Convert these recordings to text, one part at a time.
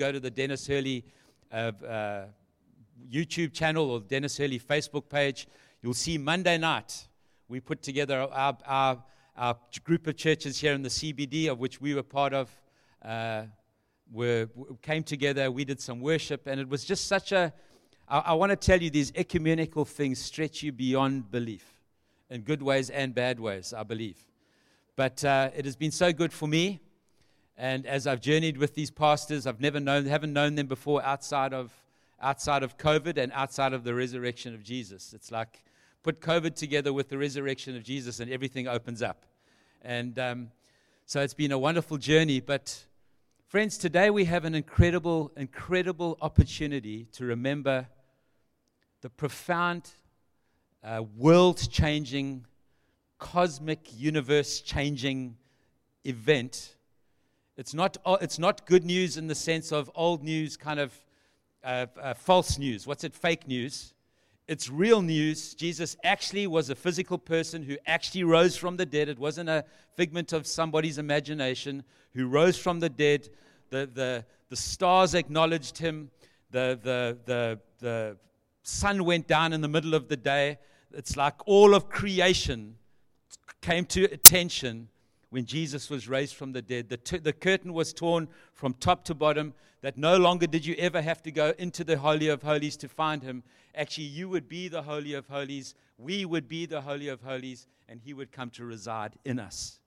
go to the Denis Hurley uh, uh, YouTube channel or Denis Hurley Facebook page, you'll see Monday night we put together our, our, our group of churches here in the CBD, of which we were part of. Uh, were, came together, we did some worship, and it was just such a. I, I want to tell you, these ecumenical things stretch you beyond belief in good ways and bad ways, I believe. But uh, it has been so good for me. And as I've journeyed with these pastors, I've never known, haven't known them before outside of, outside of COVID and outside of the resurrection of Jesus. It's like put COVID together with the resurrection of Jesus and everything opens up. And um, so it's been a wonderful journey. But, friends, today we have an incredible, incredible opportunity to remember the profound, uh, world changing, cosmic, universe changing event it's not, it's not good news in the sense of old news, kind of uh, uh, false news. What's it? Fake news. It's real news. Jesus actually was a physical person who actually rose from the dead. It wasn't a figment of somebody's imagination, who rose from the dead. The, the, the stars acknowledged him. The, the, the, the sun went down in the middle of the day. It's like all of creation came to attention when Jesus was raised from the dead. The, t- the curtain was torn from top to bottom, that no longer did you ever have to go into the Holy of Holies to find him. Actually, you would be the Holy of Holies, we would be the Holy of Holies, and he would come to reside in us.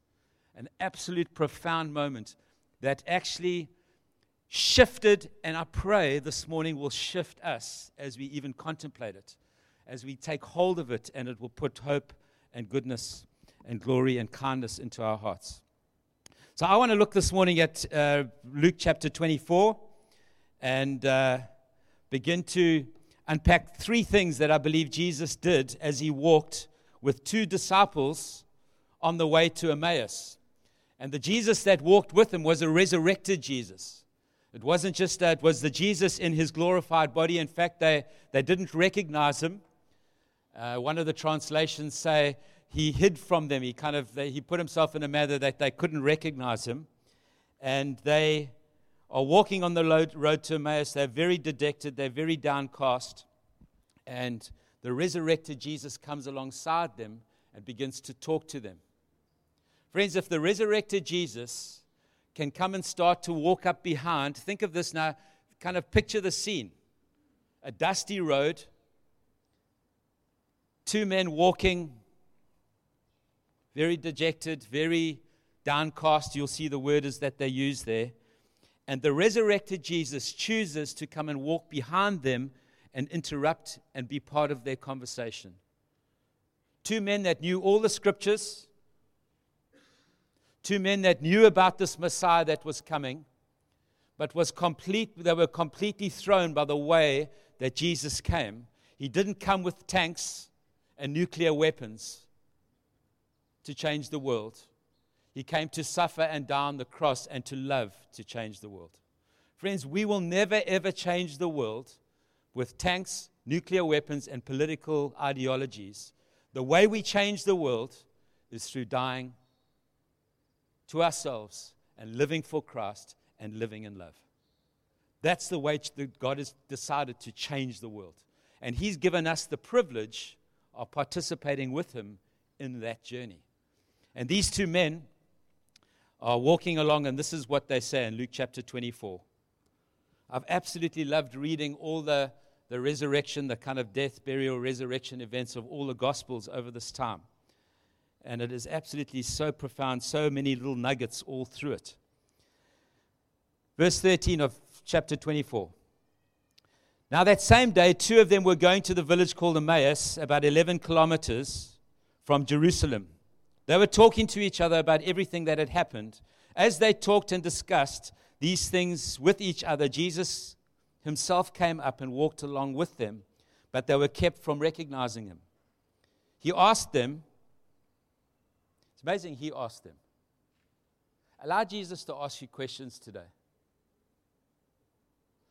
An absolute profound moment that actually shifted, and I pray this morning will shift us as we even contemplate it, as we take hold of it, and it will put hope and goodness and glory and kindness into our hearts. So I want to look this morning at uh, Luke chapter 24 and uh, begin to unpack three things that I believe Jesus did as he walked with two disciples on the way to Emmaus. And the Jesus that walked with him was a resurrected Jesus. It wasn't just that, it was the Jesus in his glorified body. In fact, they, they didn't recognize him. Uh, one of the translations say he hid from them. He kind of they, he put himself in a manner that they couldn't recognize him, and they are walking on the road, road to Emmaus. They're very dejected. They're very downcast, and the resurrected Jesus comes alongside them and begins to talk to them. Friends, if the resurrected Jesus can come and start to walk up behind, think of this now. Kind of picture the scene: a dusty road. Two men walking very dejected, very downcast. You'll see the word is that they use there. And the resurrected Jesus chooses to come and walk behind them and interrupt and be part of their conversation. Two men that knew all the scriptures, two men that knew about this Messiah that was coming, but was complete, they were completely thrown by the way that Jesus came. He didn't come with tanks and nuclear weapons to change the world. He came to suffer and die on the cross and to love to change the world. Friends, we will never ever change the world with tanks, nuclear weapons, and political ideologies. The way we change the world is through dying to ourselves and living for Christ and living in love. That's the way that God has decided to change the world. And He's given us the privilege of participating with Him in that journey. And these two men are walking along, and this is what they say in Luke chapter 24. I've absolutely loved reading all the, the resurrection, the kind of death, burial, resurrection events of all the Gospels over this time. And it is absolutely so profound, so many little nuggets all through it. Verse 13 of chapter 24. Now, that same day, two of them were going to the village called Emmaus, about 11 kilometers from Jerusalem. They were talking to each other about everything that had happened. As they talked and discussed these things with each other, Jesus himself came up and walked along with them, but they were kept from recognizing him. He asked them, it's amazing he asked them. Allow Jesus to ask you questions today.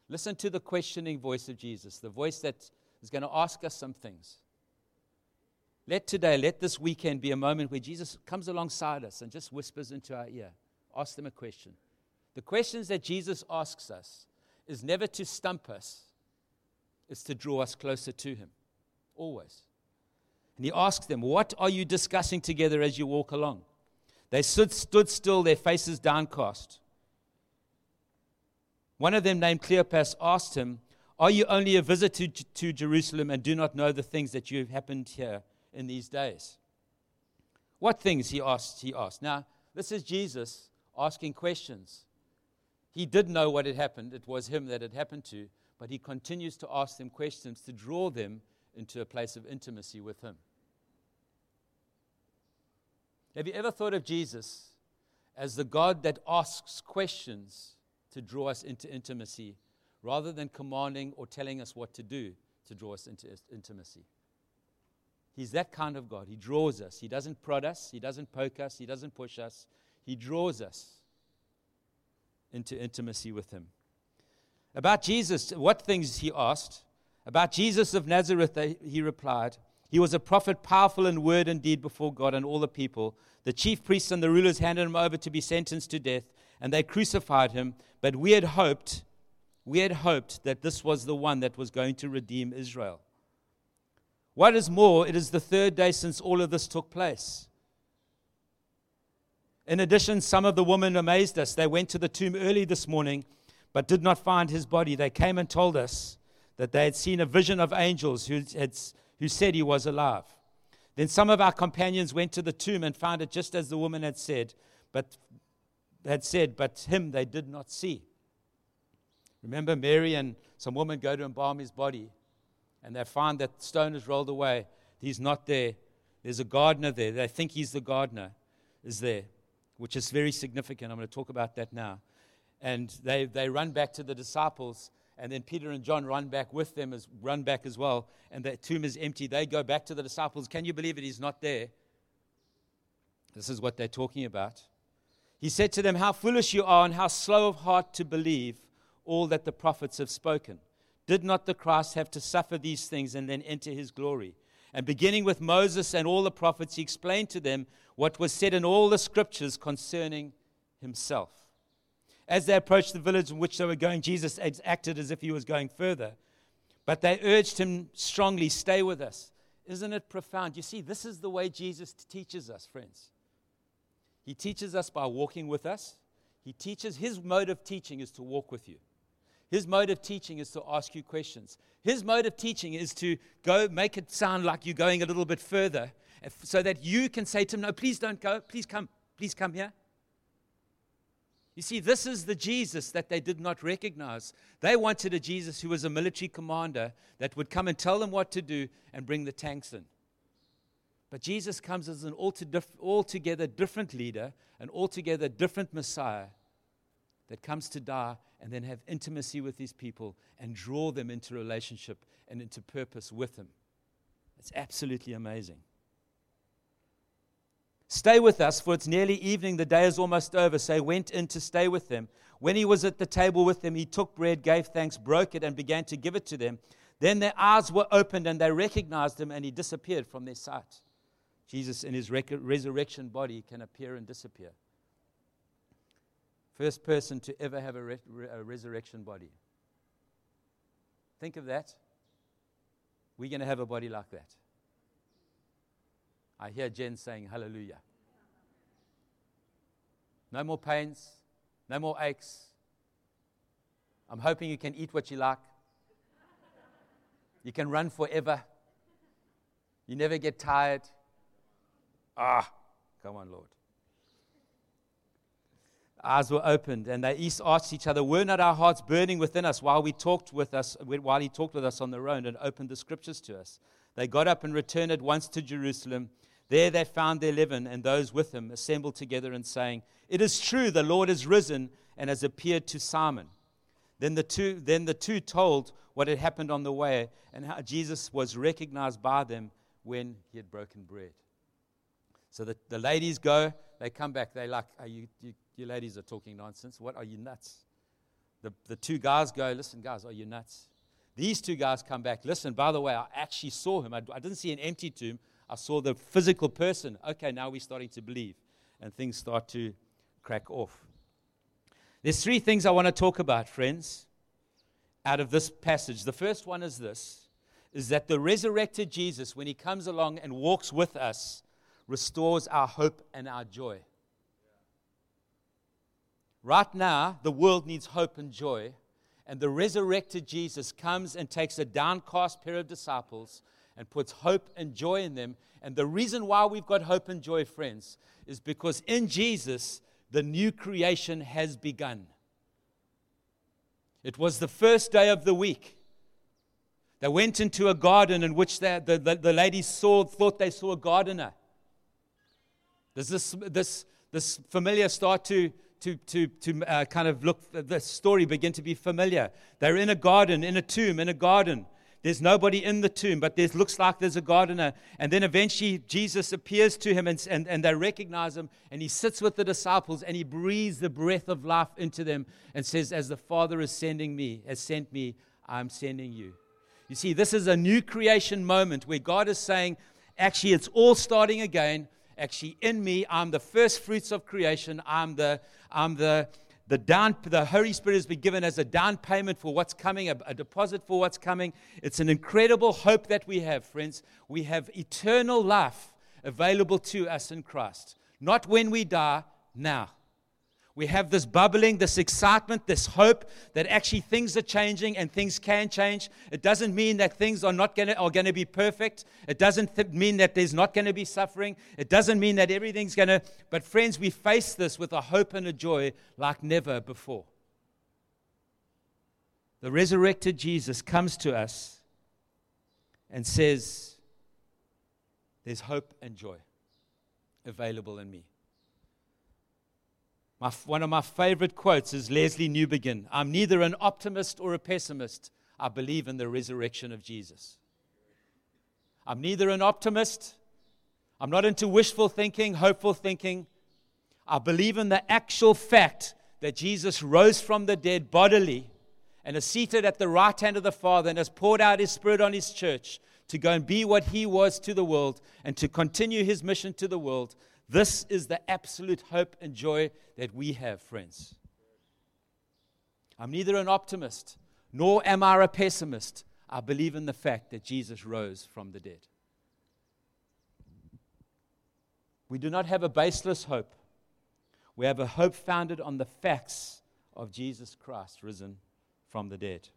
Listen to the questioning voice of Jesus, the voice that is going to ask us some things. Let today, let this weekend be a moment where Jesus comes alongside us and just whispers into our ear. Ask them a question. The questions that Jesus asks us is never to stump us, it's to draw us closer to Him. Always. And he asks them, What are you discussing together as you walk along? They stood, stood still, their faces downcast. One of them, named Cleopas, asked him, Are you only a visitor to, to Jerusalem and do not know the things that you have happened here in these days? What things? He asked. He asked. Now, this is Jesus asking questions. He did know what had happened. It was him that had happened to, but he continues to ask them questions to draw them into a place of intimacy with him. Have you ever thought of Jesus as the God that asks questions to draw us into intimacy rather than commanding or telling us what to do to draw us into intimacy? He's that kind of God. He draws us. He doesn't prod us, He doesn't poke us, He doesn't push us. He draws us into intimacy with Him. About Jesus, what things he asked? About Jesus of Nazareth, he replied, He was a prophet, powerful in word and deed before God and all the people. The chief priests and the rulers handed him over to be sentenced to death, and they crucified him. But we had hoped, we had hoped that this was the one that was going to redeem Israel. What is more, it is the third day since all of this took place. In addition, some of the women amazed us. They went to the tomb early this morning, but did not find his body. They came and told us that they had seen a vision of angels who, had, who said he was alive. Then some of our companions went to the tomb and found it just as the woman had said, but had said, but him they did not see. Remember, Mary and some women go to embalm his body and they find that stone is rolled away. He's not there. There's a gardener there. They think he's the gardener, is there, which is very significant. I'm going to talk about that now. And they, they run back to the disciples, and then Peter and John run back with them, as, run back as well, and the tomb is empty. They go back to the disciples. Can you believe it? He's not there. This is what they're talking about. He said to them, How foolish you are, and how slow of heart to believe all that the prophets have spoken. Did not the Christ have to suffer these things and then enter his glory? And beginning with Moses and all the prophets, he explained to them what was said in all the scriptures concerning himself. As they approached the village in which they were going, Jesus acted as if he was going further. But they urged him strongly, Stay with us. Isn't it profound? You see, this is the way Jesus teaches us, friends. He teaches us by walking with us. He teaches, his mode of teaching is to walk with you. His mode of teaching is to ask you questions. His mode of teaching is to go make it sound like you're going a little bit further so that you can say to him, No, please don't go. Please come. Please come here. You see, this is the Jesus that they did not recognize. They wanted a Jesus who was a military commander that would come and tell them what to do and bring the tanks in. But Jesus comes as an altogether different leader, an altogether different Messiah that comes to die and then have intimacy with these people and draw them into relationship and into purpose with Him. It's absolutely amazing. Stay with us, for it's nearly evening. The day is almost over. So he went in to stay with them. When he was at the table with them, he took bread, gave thanks, broke it, and began to give it to them. Then their eyes were opened and they recognized him, and he disappeared from their sight. Jesus, in his rec- resurrection body, can appear and disappear. First person to ever have a, re- a resurrection body. Think of that. We're going to have a body like that. I hear Jen saying hallelujah. No more pains, no more aches. I'm hoping you can eat what you like. You can run forever. You never get tired. Ah, come on, Lord eyes were opened and they each asked each other, Were not our hearts burning within us while we talked with us, while he talked with us on the road and opened the scriptures to us? They got up and returned at once to Jerusalem. There they found their eleven and those with him assembled together and saying, It is true, the Lord is risen and has appeared to Simon. Then the two, then the two told what had happened on the way and how Jesus was recognized by them when he had broken bread. So the, the ladies go, they come back, they're like, Are you, you you ladies are talking nonsense. What are you nuts? The, the two guys go, Listen, guys, are you nuts? These two guys come back. Listen, by the way, I actually saw him. I, I didn't see an empty tomb, I saw the physical person. Okay, now we're starting to believe. And things start to crack off. There's three things I want to talk about, friends. out of this passage. The first one is this is that the resurrected Jesus, when he comes along and walks with us, restores our hope and our joy. Right now, the world needs hope and joy, and the resurrected Jesus comes and takes a downcast pair of disciples and puts hope and joy in them. And the reason why we've got hope and joy, friends, is because in Jesus, the new creation has begun. It was the first day of the week. They went into a garden in which the, the, the, the ladies saw, thought they saw a gardener. Does this, this, this familiar start to, to, to, to uh, kind of look, the story begin to be familiar? They're in a garden, in a tomb, in a garden. There's nobody in the tomb, but there looks like there's a gardener. And then eventually Jesus appears to him and, and, and they recognize him. And he sits with the disciples and he breathes the breath of life into them and says, As the Father is sending me, has sent me, I'm sending you. You see, this is a new creation moment where God is saying, Actually, it's all starting again. Actually, in me, I'm the first fruits of creation. I'm the, I'm the, the, down, the Holy Spirit has been given as a down payment for what's coming, a, a deposit for what's coming. It's an incredible hope that we have, friends. We have eternal life available to us in Christ. Not when we die, now. We have this bubbling, this excitement, this hope that actually things are changing and things can change. It doesn't mean that things are not gonna, are going to be perfect. It doesn't th- mean that there's not going to be suffering. It doesn't mean that everything's going to. But, friends, we face this with a hope and a joy like never before. The resurrected Jesus comes to us and says, There's hope and joy available in me. My, one of my favorite quotes is Lesslie Newbigin I'm neither an optimist or a pessimist. I believe in the resurrection of Jesus. I'm neither an optimist, I'm not into wishful thinking, hopeful thinking. I believe in the actual fact that Jesus rose from the dead bodily and is seated at the right hand of the Father and has poured out his Spirit on his church to go and be what he was to the world and to continue his mission to the world. This is the absolute hope and joy that we have, friends. I'm neither an optimist nor am I a pessimist. I believe in the fact that Jesus rose from the dead. We do not have a baseless hope. We have a hope founded on the facts of Jesus Christ risen from the dead.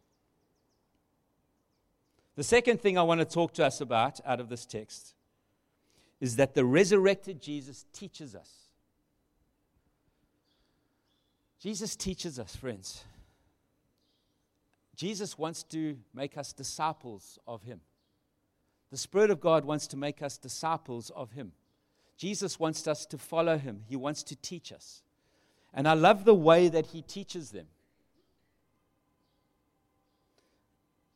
The second thing I want to talk to us about out of this text is that the resurrected Jesus teaches us. Jesus teaches us, friends. Jesus wants to make us disciples of Him. The Spirit of God wants to make us disciples of Him. Jesus wants us to follow Him, He wants to teach us. And I love the way that He teaches them.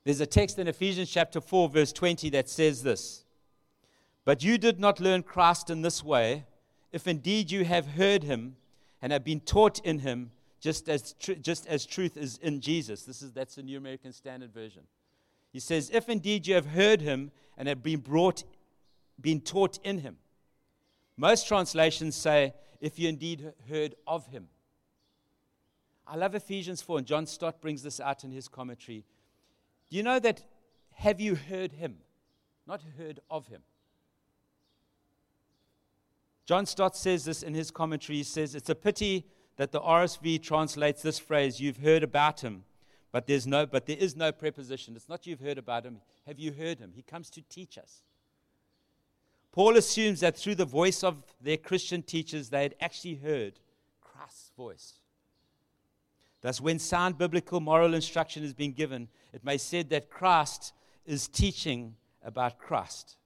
There's a text in Ephesians chapter 4, verse 20 that says this but you did not learn Christ in this way, if indeed you have heard him and have been taught in him, just as, tr- just as truth is in Jesus. This is, that's the New American Standard Version. He says, If indeed you have heard him and have been brought, been taught in him. Most translations say, If you indeed heard of him. I love Ephesians 4, and John Stott brings this out in his commentary. Do you know that have you heard him? Not heard of him. John Stott says this in his commentary. He says, It's a pity that the RSV translates this phrase, you've heard about him, but, there's no, but there is no preposition. It's not you've heard about him. Have you heard him? He comes to teach us. Paul assumes that through the voice of their Christian teachers, they had actually heard Christ's voice. Thus, when sound biblical moral instruction is being given, it may be said that Christ is teaching about Christ.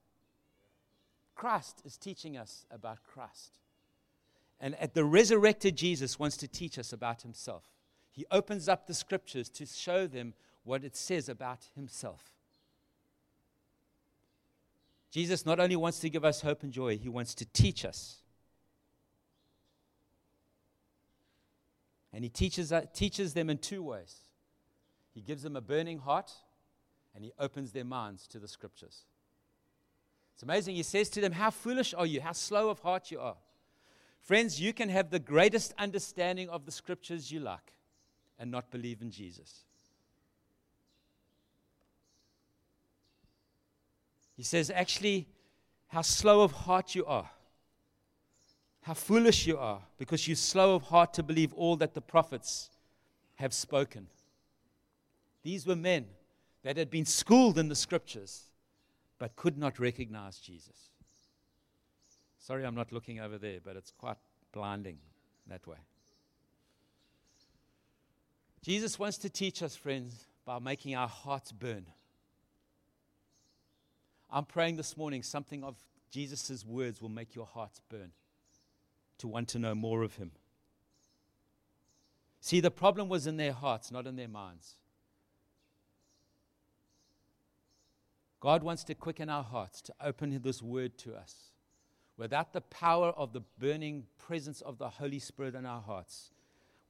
Christ is teaching us about Christ. And at the resurrected Jesus wants to teach us about himself. He opens up the scriptures to show them what it says about himself. Jesus not only wants to give us hope and joy, he wants to teach us. And he teaches, uh, teaches them in two ways. He gives them a burning heart, and he opens their minds to the scriptures. It's amazing. He says to them, How foolish are you? How slow of heart you are. Friends, you can have the greatest understanding of the scriptures you like and not believe in Jesus. He says, Actually, how slow of heart you are. How foolish you are because you're slow of heart to believe all that the prophets have spoken. These were men that had been schooled in the scriptures but could not recognize Jesus. Sorry, I'm not looking over there, but it's quite blinding that way. Jesus wants to teach us, friends, by making our hearts burn. I'm praying this morning something of Jesus' words will make your hearts burn to want to know more of Him. See, the problem was in their hearts, not in their minds. God wants to quicken our hearts to open this word to us. Without the power of the burning presence of the Holy Spirit in our hearts,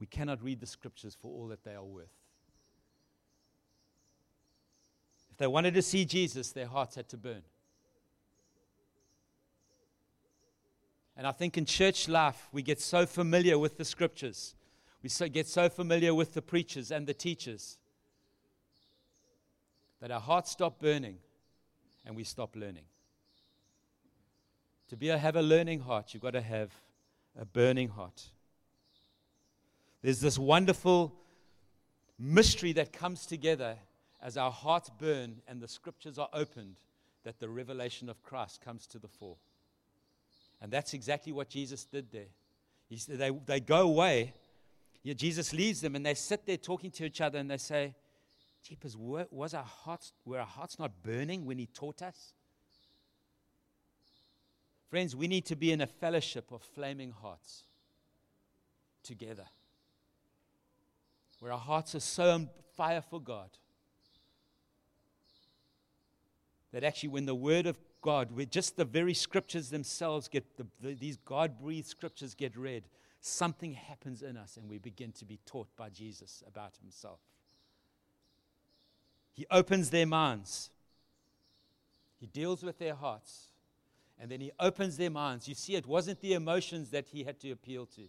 we cannot read the scriptures for all that they are worth. If they wanted to see Jesus, their hearts had to burn. And I think in church life, we get so familiar with the scriptures. We so get so familiar with the preachers and the teachers that our hearts stop burning and we stop learning. To be a, have a learning heart, you've got to have a burning heart. There's this wonderful mystery that comes together as our hearts burn and the scriptures are opened that the revelation of Christ comes to the fore. And that's exactly what Jesus did there. He, they, they go away. Jesus leaves them and they sit there talking to each other and they say, Jeepers, was our hearts, were our hearts not burning when he taught us? Friends, we need to be in a fellowship of flaming hearts together. Where our hearts are so on fire for God that actually, when the Word of God, where just the very scriptures themselves get, the, the, these God breathed scriptures get read, something happens in us and we begin to be taught by Jesus about Himself. He opens their minds, He deals with their hearts, and then He opens their minds. You see, it wasn't the emotions that He had to appeal to.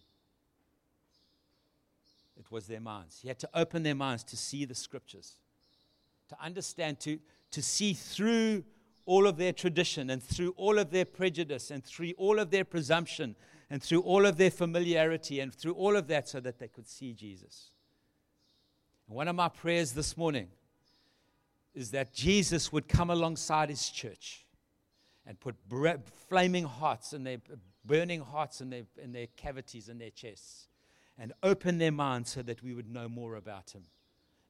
It was their minds. He had to open their minds to see the scriptures, to understand, to, to see through all of their tradition and through all of their prejudice and through all of their presumption and through all of their familiarity and through all of that so that they could see Jesus. And one of my prayers this morning is that Jesus would come alongside his church and put flaming hearts and their burning hearts in their, in their cavities and their chests and open their minds so that we would know more about him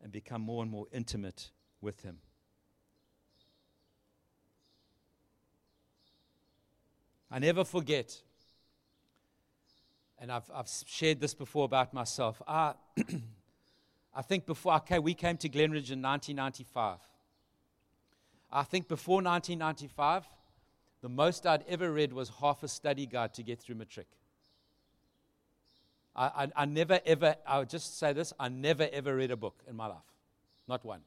and become more and more intimate with him. I never forget, and I've, I've shared this before about myself. I, I think before okay, we came to Glenridge in 1995. I think before 1995, the most I'd ever read was half a study guide to get through matric. I, I, I never ever, I'll just say this, I never ever read a book in my life. Not one.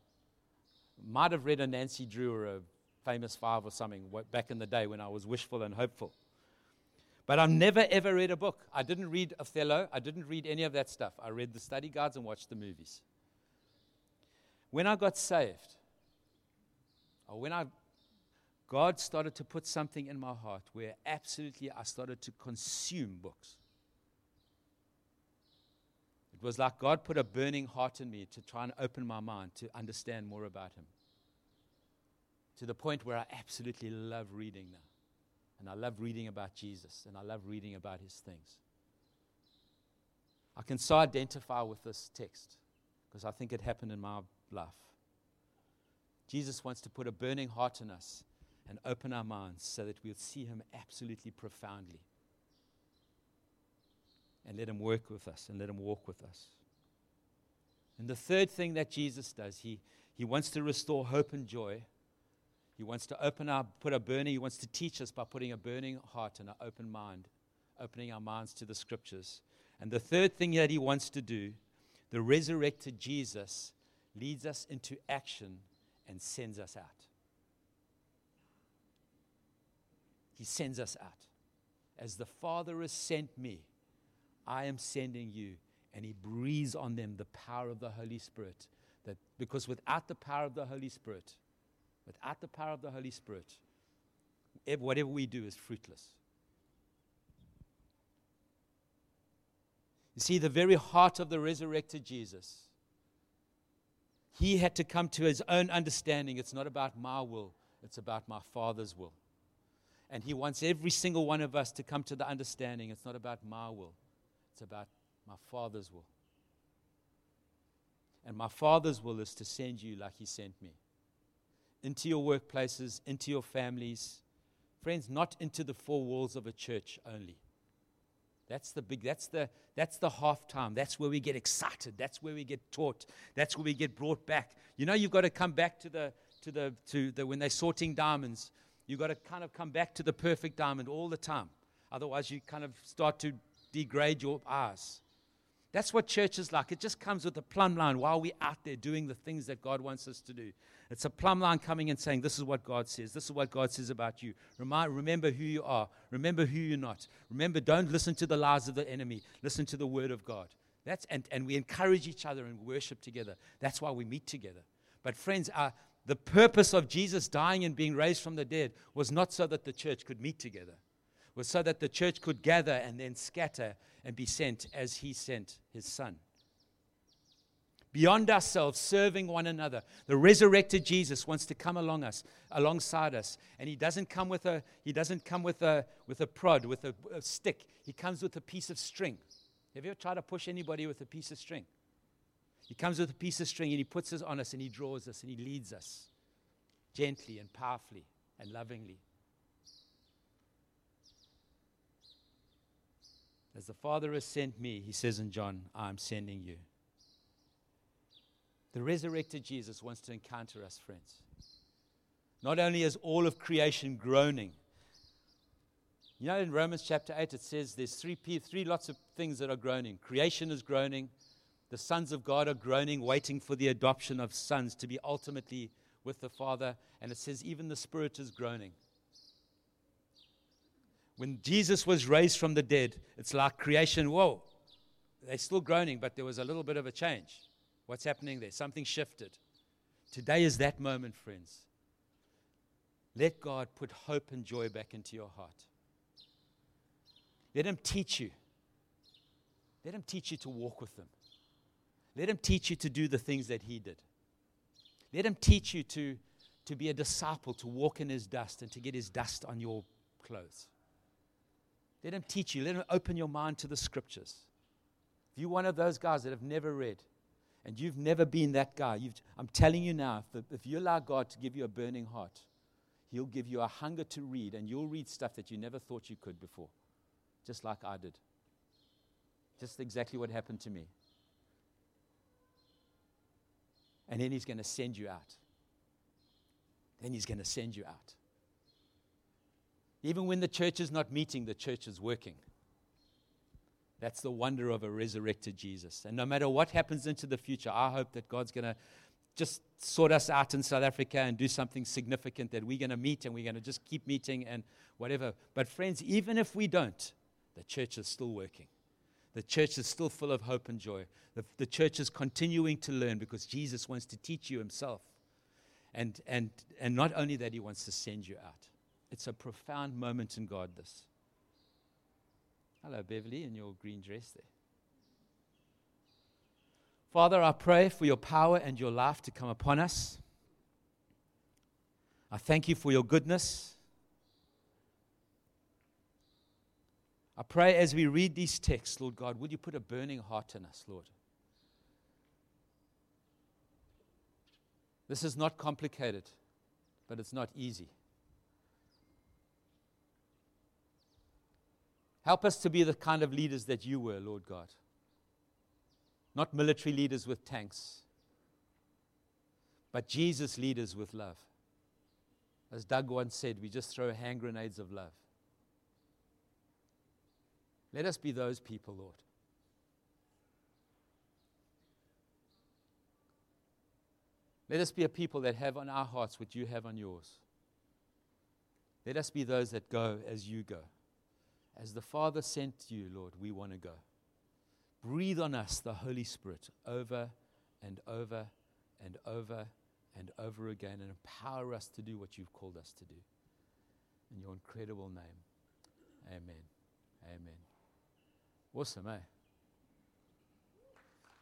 Might have read a Nancy Drew or a famous five or something back in the day when I was wishful and hopeful. But I've never ever read a book. I didn't read Othello. I didn't read any of that stuff. I read the study guides and watched the movies. When I got saved, Uh, when I, God started to put something in my heart where absolutely I started to consume books. It was like God put a burning heart in me to try and open my mind to understand more about Him. To the point where I absolutely love reading now. And I love reading about Jesus and I love reading about His things. I can so identify with this text because I think it happened in my life. Jesus wants to put a burning heart in us and open our minds so that we'll see Him absolutely profoundly. And let Him work with us and let Him walk with us. And the third thing that Jesus does, He, he wants to restore hope and joy. He wants to open our, put a burning, He wants to teach us by putting a burning heart and an open mind, opening our minds to the scriptures. And the third thing that He wants to do, the resurrected Jesus leads us into action and sends us out. He sends us out. As the Father has sent me, I am sending you. And He breathes on them the power of the Holy Spirit. That because without the power of the Holy Spirit, without the power of the Holy Spirit, whatever we do is fruitless. You see, the very heart of the resurrected Jesus, he had to come to his own understanding. It's not about my will, it's about my Father's will. And he wants every single one of us to come to the understanding it's not about my will, it's about my Father's will. And my Father's will is to send you like he sent me into your workplaces, into your families. Friends, not into the four walls of a church only. That's the big, that's the, that's the half time. That's where we get excited. That's where we get taught. That's where we get brought back. You know, you've got to come back to the, to the, to the, when they're sorting diamonds, you've got to kind of come back to the perfect diamond all the time. Otherwise, you kind of start to degrade your eyes. That's what church is like. It just comes with a plumb line while we're out there doing the things that God wants us to do. It's a plumb line coming and saying, This is what God says. This is what God says about you. Remind, remember who you are. Remember who you're not. Remember, don't listen to the lies of the enemy. Listen to the word of God. That's, and, and we encourage each other and worship together. That's why we meet together. But, friends, uh, the purpose of Jesus dying and being raised from the dead was not so that the church could meet together, was so that the church could gather and then scatter and be sent as he sent his son beyond ourselves, serving one another. The resurrected Jesus wants to come along us, alongside us, and he doesn't come with a he doesn't come with a with a prod, with a, a stick. He comes with a piece of string. Have you ever tried to push anybody with a piece of string? He comes with a piece of string and he puts it on us and he draws us and he leads us gently and powerfully and lovingly. As the Father has sent me, he says in John, I am sending you. The resurrected Jesus wants to encounter us, friends. Not only is all of creation groaning, you know, in Romans chapter 8, it says there's three, three lots of things that are groaning. Creation is groaning, the sons of God are groaning, waiting for the adoption of sons to be ultimately with the Father. And it says even the Spirit is groaning. When Jesus was raised from the dead, it's like creation, whoa, they're still groaning, but there was a little bit of a change. What's happening there? Something shifted. Today is that moment, friends. Let God put hope and joy back into your heart. Let Him teach you. Let Him teach you to walk with Him. Let Him teach you to do the things that He did. Let Him teach you to, to be a disciple, to walk in His dust and to get His dust on your clothes. Let Him teach you. Let Him open your mind to the scriptures. If you're one of those guys that have never read, and you've never been that guy, you've, I'm telling you now, if, if you allow God to give you a burning heart, He'll give you a hunger to read, and you'll read stuff that you never thought you could before, just like I did. Just exactly what happened to me. And then He's going to send you out. Then He's going to send you out. Even when the church is not meeting, the church is working. That's the wonder of a resurrected Jesus. And no matter what happens into the future, I hope that God's going to just sort us out in South Africa and do something significant that we're going to meet and we're going to just keep meeting and whatever. But, friends, even if we don't, the church is still working. The church is still full of hope and joy. The, the church is continuing to learn because Jesus wants to teach you himself. And, and, and not only that, he wants to send you out. It's a profound moment in God, this. Hello, Beverly, in your green dress there. Father, I pray for your power and your life to come upon us. I thank you for your goodness. I pray as we read these texts, Lord God, would you put a burning heart in us, Lord? This is not complicated, but it's not easy. Help us to be the kind of leaders that you were, Lord God. Not military leaders with tanks, but Jesus leaders with love. As Doug once said, we just throw hand grenades of love. Let us be those people, Lord. Let us be a people that have on our hearts what you have on yours. Let us be those that go as you go. As the Father sent you, Lord, we want to go. Breathe on us the Holy Spirit over and over and over and over again and empower us to do what you've called us to do. In your incredible name. Amen. Amen. Awesome, eh?